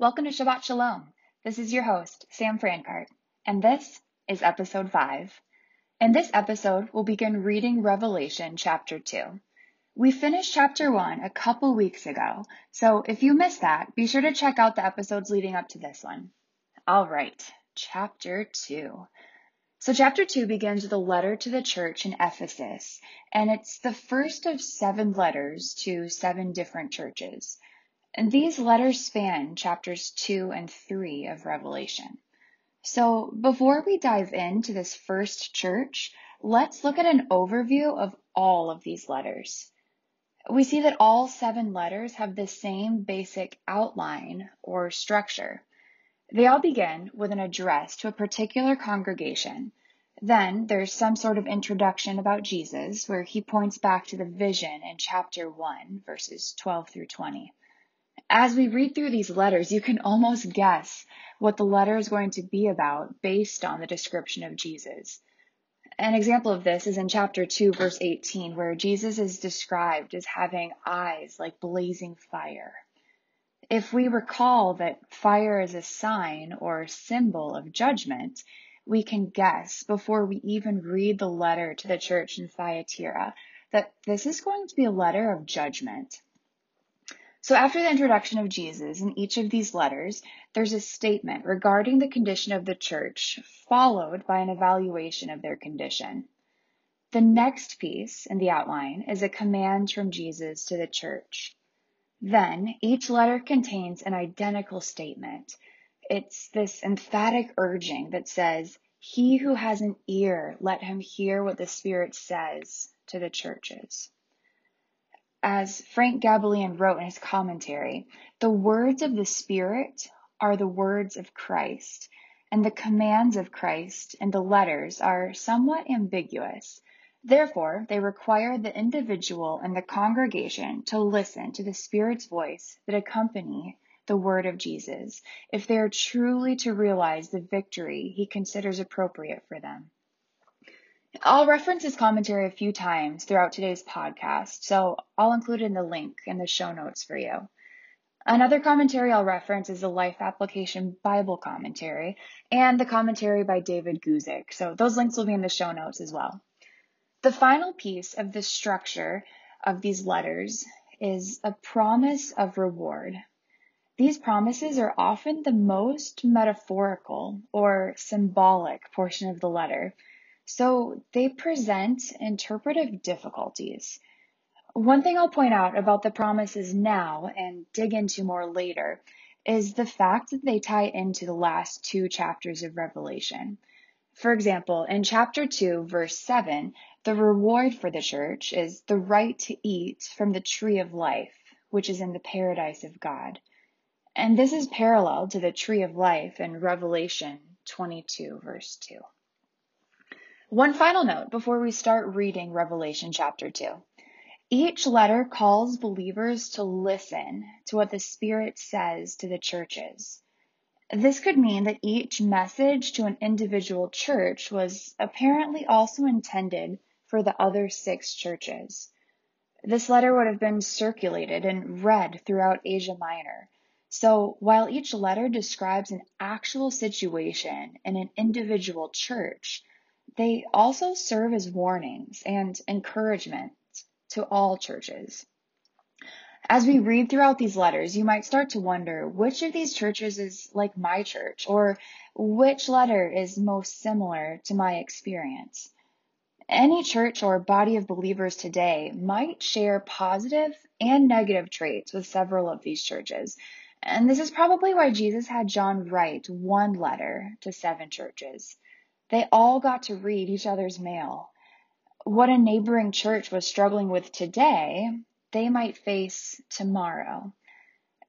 Welcome to Shabbat Shalom. This is your host, Sam Francart, and this is episode 5. In this episode, we'll begin reading Revelation chapter 2. We finished chapter 1 a couple weeks ago, so if you missed that, be sure to check out the episodes leading up to this one. All right, chapter 2. So, chapter 2 begins with a letter to the church in Ephesus, and it's the first of seven letters to seven different churches. And these letters span chapters 2 and 3 of Revelation. So before we dive into this first church, let's look at an overview of all of these letters. We see that all seven letters have the same basic outline or structure. They all begin with an address to a particular congregation. Then there's some sort of introduction about Jesus where he points back to the vision in chapter 1, verses 12 through 20. As we read through these letters, you can almost guess what the letter is going to be about based on the description of Jesus. An example of this is in chapter 2, verse 18, where Jesus is described as having eyes like blazing fire. If we recall that fire is a sign or symbol of judgment, we can guess before we even read the letter to the church in Thyatira that this is going to be a letter of judgment. So after the introduction of Jesus in each of these letters, there's a statement regarding the condition of the church, followed by an evaluation of their condition. The next piece in the outline is a command from Jesus to the church. Then each letter contains an identical statement. It's this emphatic urging that says, He who has an ear, let him hear what the Spirit says to the churches. As Frank Gaebelein wrote in his commentary, the words of the Spirit are the words of Christ, and the commands of Christ in the letters are somewhat ambiguous. Therefore, they require the individual and the congregation to listen to the Spirit's voice that accompany the word of Jesus if they are truly to realize the victory he considers appropriate for them. I'll reference this commentary a few times throughout today's podcast, so I'll include it in the link in the show notes for you. Another commentary I'll reference is the Life Application Bible Commentary and the commentary by David Guzik, so those links will be in the show notes as well. The final piece of the structure of these letters is a promise of reward. These promises are often the most metaphorical or symbolic portion of the letter so they present interpretive difficulties. One thing I'll point out about the promises now and dig into more later is the fact that they tie into the last two chapters of Revelation. For example, in chapter 2, verse 7, the reward for the church is the right to eat from the tree of life, which is in the paradise of God. And this is parallel to the tree of life in Revelation 22, verse 2. One final note before we start reading Revelation chapter 2. Each letter calls believers to listen to what the Spirit says to the churches. This could mean that each message to an individual church was apparently also intended for the other six churches. This letter would have been circulated and read throughout Asia Minor. So while each letter describes an actual situation in an individual church, they also serve as warnings and encouragement to all churches. As we read throughout these letters, you might start to wonder which of these churches is like my church or which letter is most similar to my experience. Any church or body of believers today might share positive and negative traits with several of these churches. And this is probably why Jesus had John write one letter to seven churches. They all got to read each other's mail. What a neighboring church was struggling with today, they might face tomorrow.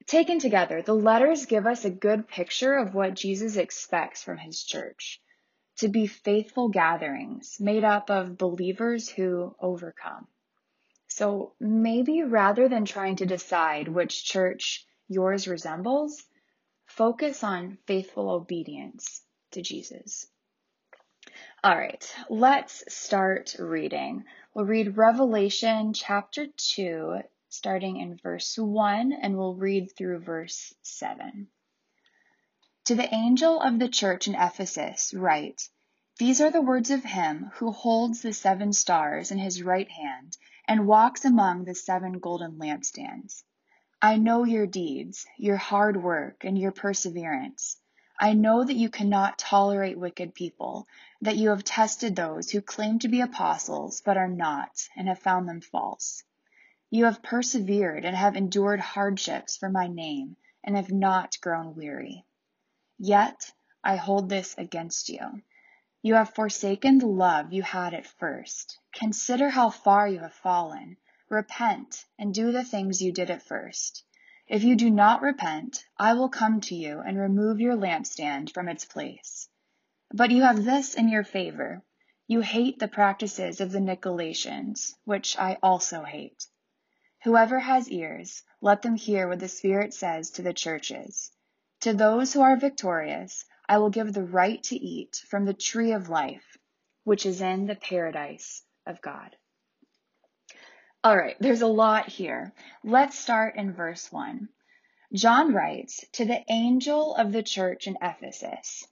Taken together, the letters give us a good picture of what Jesus expects from his church to be faithful gatherings made up of believers who overcome. So maybe rather than trying to decide which church yours resembles, focus on faithful obedience to Jesus. All right, let's start reading. We'll read Revelation chapter 2, starting in verse 1, and we'll read through verse 7. To the angel of the church in Ephesus, write These are the words of him who holds the seven stars in his right hand and walks among the seven golden lampstands. I know your deeds, your hard work, and your perseverance. I know that you cannot tolerate wicked people, that you have tested those who claim to be apostles but are not, and have found them false. You have persevered and have endured hardships for my name, and have not grown weary. Yet I hold this against you. You have forsaken the love you had at first. Consider how far you have fallen. Repent and do the things you did at first. If you do not repent, I will come to you and remove your lampstand from its place. But you have this in your favor. You hate the practices of the Nicolaitans, which I also hate. Whoever has ears, let them hear what the Spirit says to the churches. To those who are victorious, I will give the right to eat from the tree of life, which is in the paradise of God. All right, there's a lot here. Let's start in verse 1. John writes, To the angel of the church in Ephesus.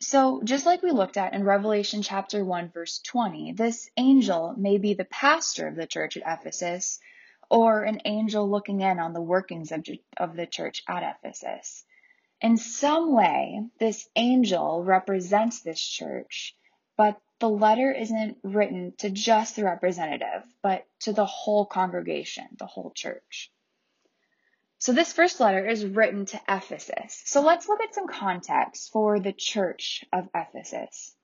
So, just like we looked at in Revelation chapter 1, verse 20, this angel may be the pastor of the church at Ephesus or an angel looking in on the workings of, of the church at Ephesus. In some way, this angel represents this church, but the letter isn't written to just the representative, but to the whole congregation, the whole church. So this first letter is written to Ephesus. So let's look at some context for the church of Ephesus.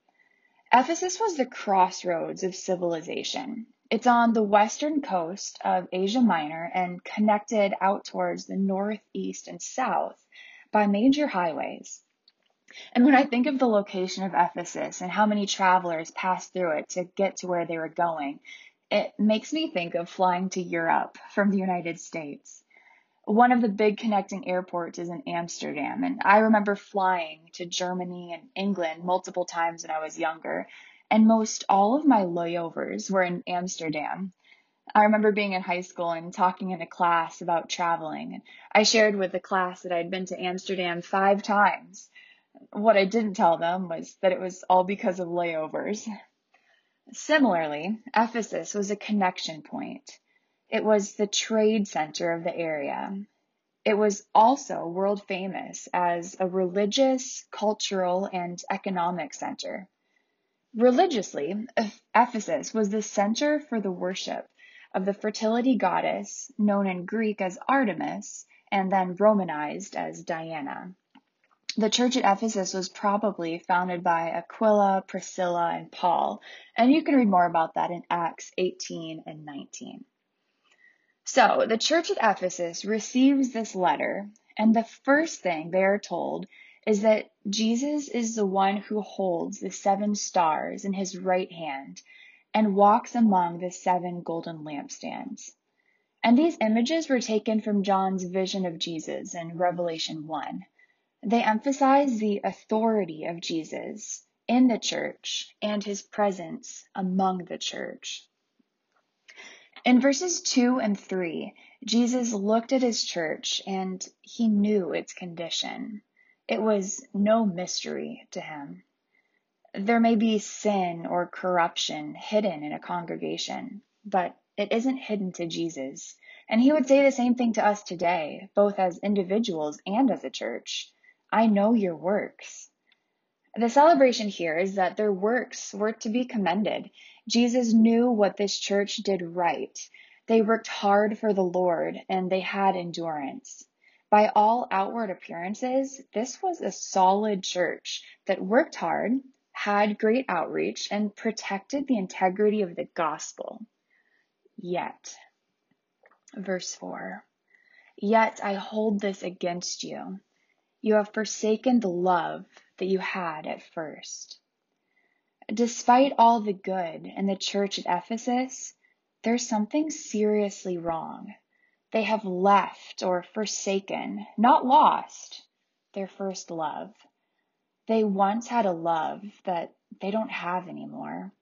Ephesus was the crossroads of civilization. It's on the western coast of Asia Minor and connected out towards the north, east, and south by major highways. And when I think of the location of Ephesus and how many travelers passed through it to get to where they were going, it makes me think of flying to Europe from the United States. One of the big connecting airports is in Amsterdam, and I remember flying to Germany and England multiple times when I was younger, and most all of my layovers were in Amsterdam. I remember being in high school and talking in a class about traveling. And I shared with the class that I'd been to Amsterdam five times. What I didn't tell them was that it was all because of layovers. Similarly, Ephesus was a connection point. It was the trade center of the area. It was also world famous as a religious, cultural, and economic center. Religiously, Ephesus was the center for the worship of the fertility goddess known in Greek as Artemis and then Romanized as Diana. The church at Ephesus was probably founded by Aquila, Priscilla, and Paul, and you can read more about that in Acts 18 and 19. So, the church at Ephesus receives this letter, and the first thing they are told is that Jesus is the one who holds the seven stars in his right hand and walks among the seven golden lampstands. And these images were taken from John's vision of Jesus in Revelation 1. They emphasize the authority of Jesus in the church and his presence among the church. In verses 2 and 3, Jesus looked at his church and he knew its condition. It was no mystery to him. There may be sin or corruption hidden in a congregation, but it isn't hidden to Jesus. And he would say the same thing to us today, both as individuals and as a church. I know your works. The celebration here is that their works were to be commended. Jesus knew what this church did right. They worked hard for the Lord and they had endurance. By all outward appearances, this was a solid church that worked hard, had great outreach, and protected the integrity of the gospel. Yet, verse 4 Yet I hold this against you. You have forsaken the love that you had at first. Despite all the good in the church at Ephesus, there's something seriously wrong. They have left or forsaken, not lost, their first love. They once had a love that they don't have anymore.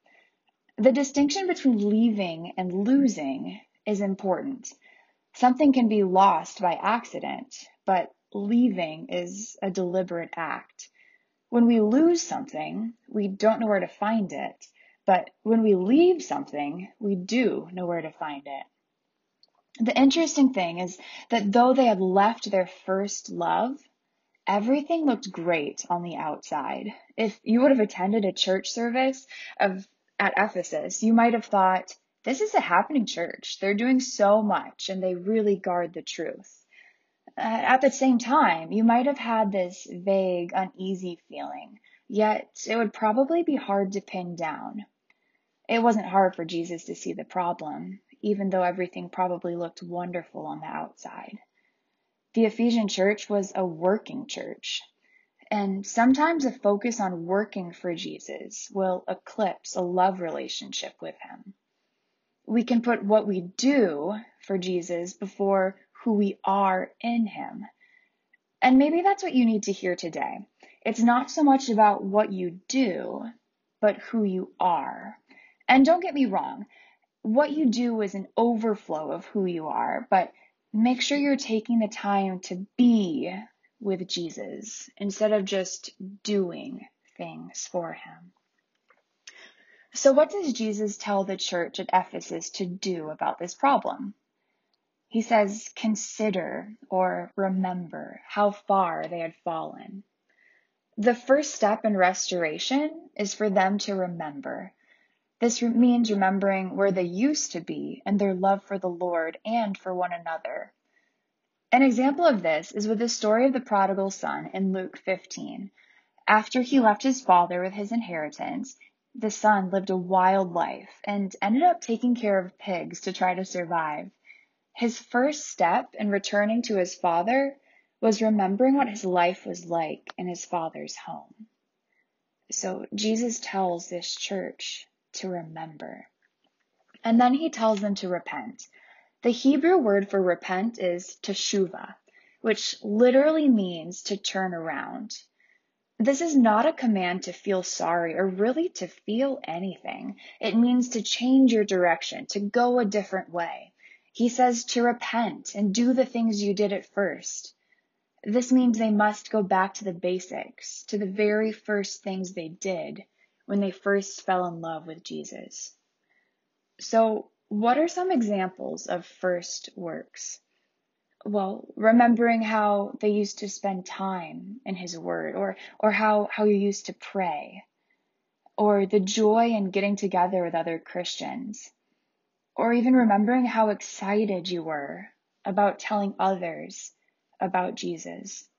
The distinction between leaving and losing is important. Something can be lost by accident, but leaving is a deliberate act. When we lose something, we don't know where to find it. But when we leave something, we do know where to find it. The interesting thing is that though they had left their first love, everything looked great on the outside. If you would have attended a church service of at Ephesus, you might have thought, this is a happening church. They're doing so much and they really guard the truth. Uh, at the same time, you might have had this vague, uneasy feeling, yet it would probably be hard to pin down. It wasn't hard for Jesus to see the problem, even though everything probably looked wonderful on the outside. The Ephesian church was a working church, and sometimes a focus on working for Jesus will eclipse a love relationship with him. We can put what we do for Jesus before who we are in him. And maybe that's what you need to hear today. It's not so much about what you do, but who you are. And don't get me wrong, what you do is an overflow of who you are, but make sure you're taking the time to be with Jesus instead of just doing things for him. So, what does Jesus tell the church at Ephesus to do about this problem? He says, consider or remember how far they had fallen. The first step in restoration is for them to remember this means remembering where they used to be and their love for the Lord and for one another. An example of this is with the story of the prodigal son in Luke 15. After he left his father with his inheritance, the son lived a wild life and ended up taking care of pigs to try to survive. His first step in returning to his father was remembering what his life was like in his father's home. So Jesus tells this church to remember. And then he tells them to repent. The Hebrew word for repent is teshuva, which literally means to turn around. This is not a command to feel sorry or really to feel anything. It means to change your direction, to go a different way. He says to repent and do the things you did at first. This means they must go back to the basics, to the very first things they did when they first fell in love with Jesus. So, what are some examples of first works? Well, remembering how they used to spend time in his word or or how how you used to pray or the joy in getting together with other Christians or even remembering how excited you were about telling others about Jesus.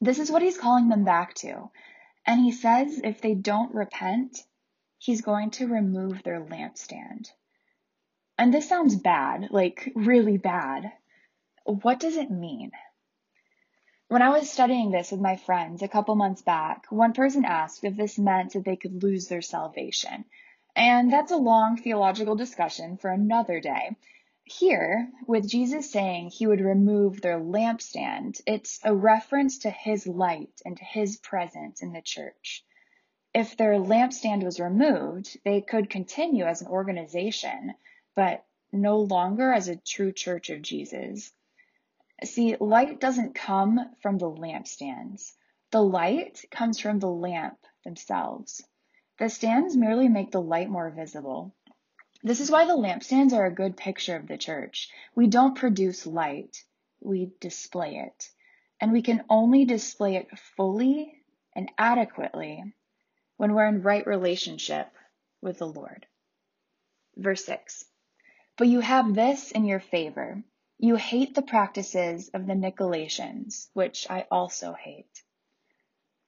This is what he's calling them back to. And he says if they don't repent, he's going to remove their lampstand. And this sounds bad, like really bad. What does it mean? When I was studying this with my friends a couple months back, one person asked if this meant that they could lose their salvation. And that's a long theological discussion for another day. Here, with Jesus saying he would remove their lampstand, it's a reference to his light and his presence in the church. If their lampstand was removed, they could continue as an organization, but no longer as a true church of Jesus. See, light doesn't come from the lampstands. The light comes from the lamp themselves. The stands merely make the light more visible. This is why the lampstands are a good picture of the church. We don't produce light, we display it. And we can only display it fully and adequately when we're in right relationship with the Lord. Verse 6 But you have this in your favor. You hate the practices of the Nicolaitans, which I also hate.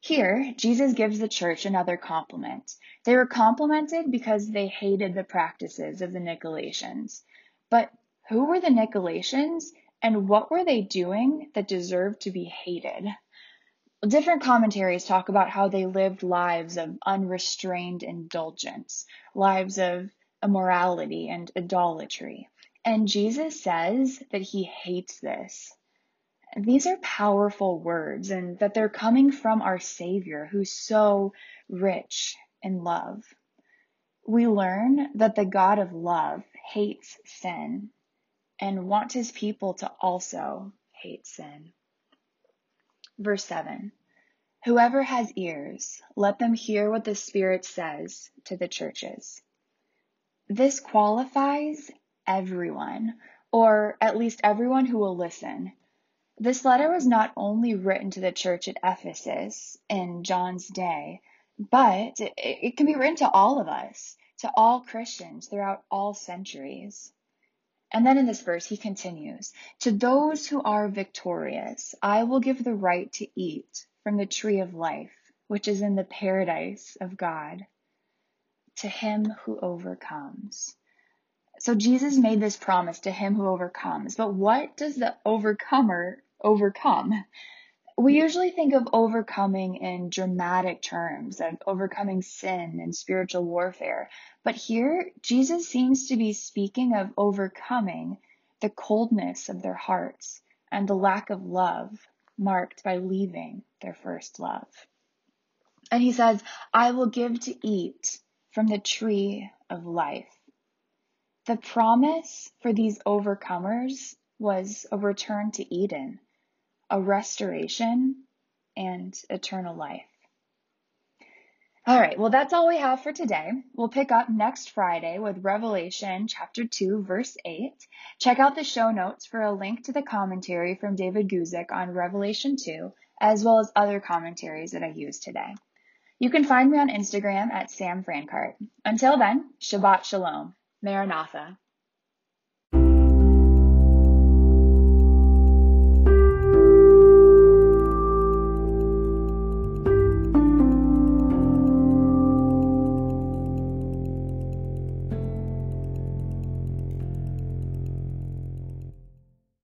Here, Jesus gives the church another compliment. They were complimented because they hated the practices of the Nicolaitans. But who were the Nicolaitans and what were they doing that deserved to be hated? Different commentaries talk about how they lived lives of unrestrained indulgence, lives of immorality and idolatry. And Jesus says that he hates this. These are powerful words and that they're coming from our Savior who's so rich in love. We learn that the God of love hates sin and wants his people to also hate sin. Verse 7 Whoever has ears, let them hear what the Spirit says to the churches. This qualifies everyone, or at least everyone who will listen. This letter was not only written to the church at Ephesus in John's day, but it, can be written to all of us, to all Christians throughout all centuries. And then in this verse, he continues, To those who are victorious, I will give the right to eat from the tree of life, which is in the paradise of God, to him who overcomes. So Jesus made this promise to him who overcomes. But what does the overcomer overcome? We usually think of overcoming in dramatic terms, of overcoming sin and spiritual warfare. But here, Jesus seems to be speaking of overcoming the coldness of their hearts and the lack of love marked by leaving their first love. And he says, I will give to eat from the tree of life. The promise for these overcomers was a return to Eden, a restoration, and eternal life. All right, well, that's all we have for today. We'll pick up next Friday with Revelation chapter 2, verse 8. Check out the show notes for a link to the commentary from David Guzik on Revelation 2, as well as other commentaries that I used today. You can find me on Instagram at Sam Francart. Until then, Shabbat Shalom. Maranatha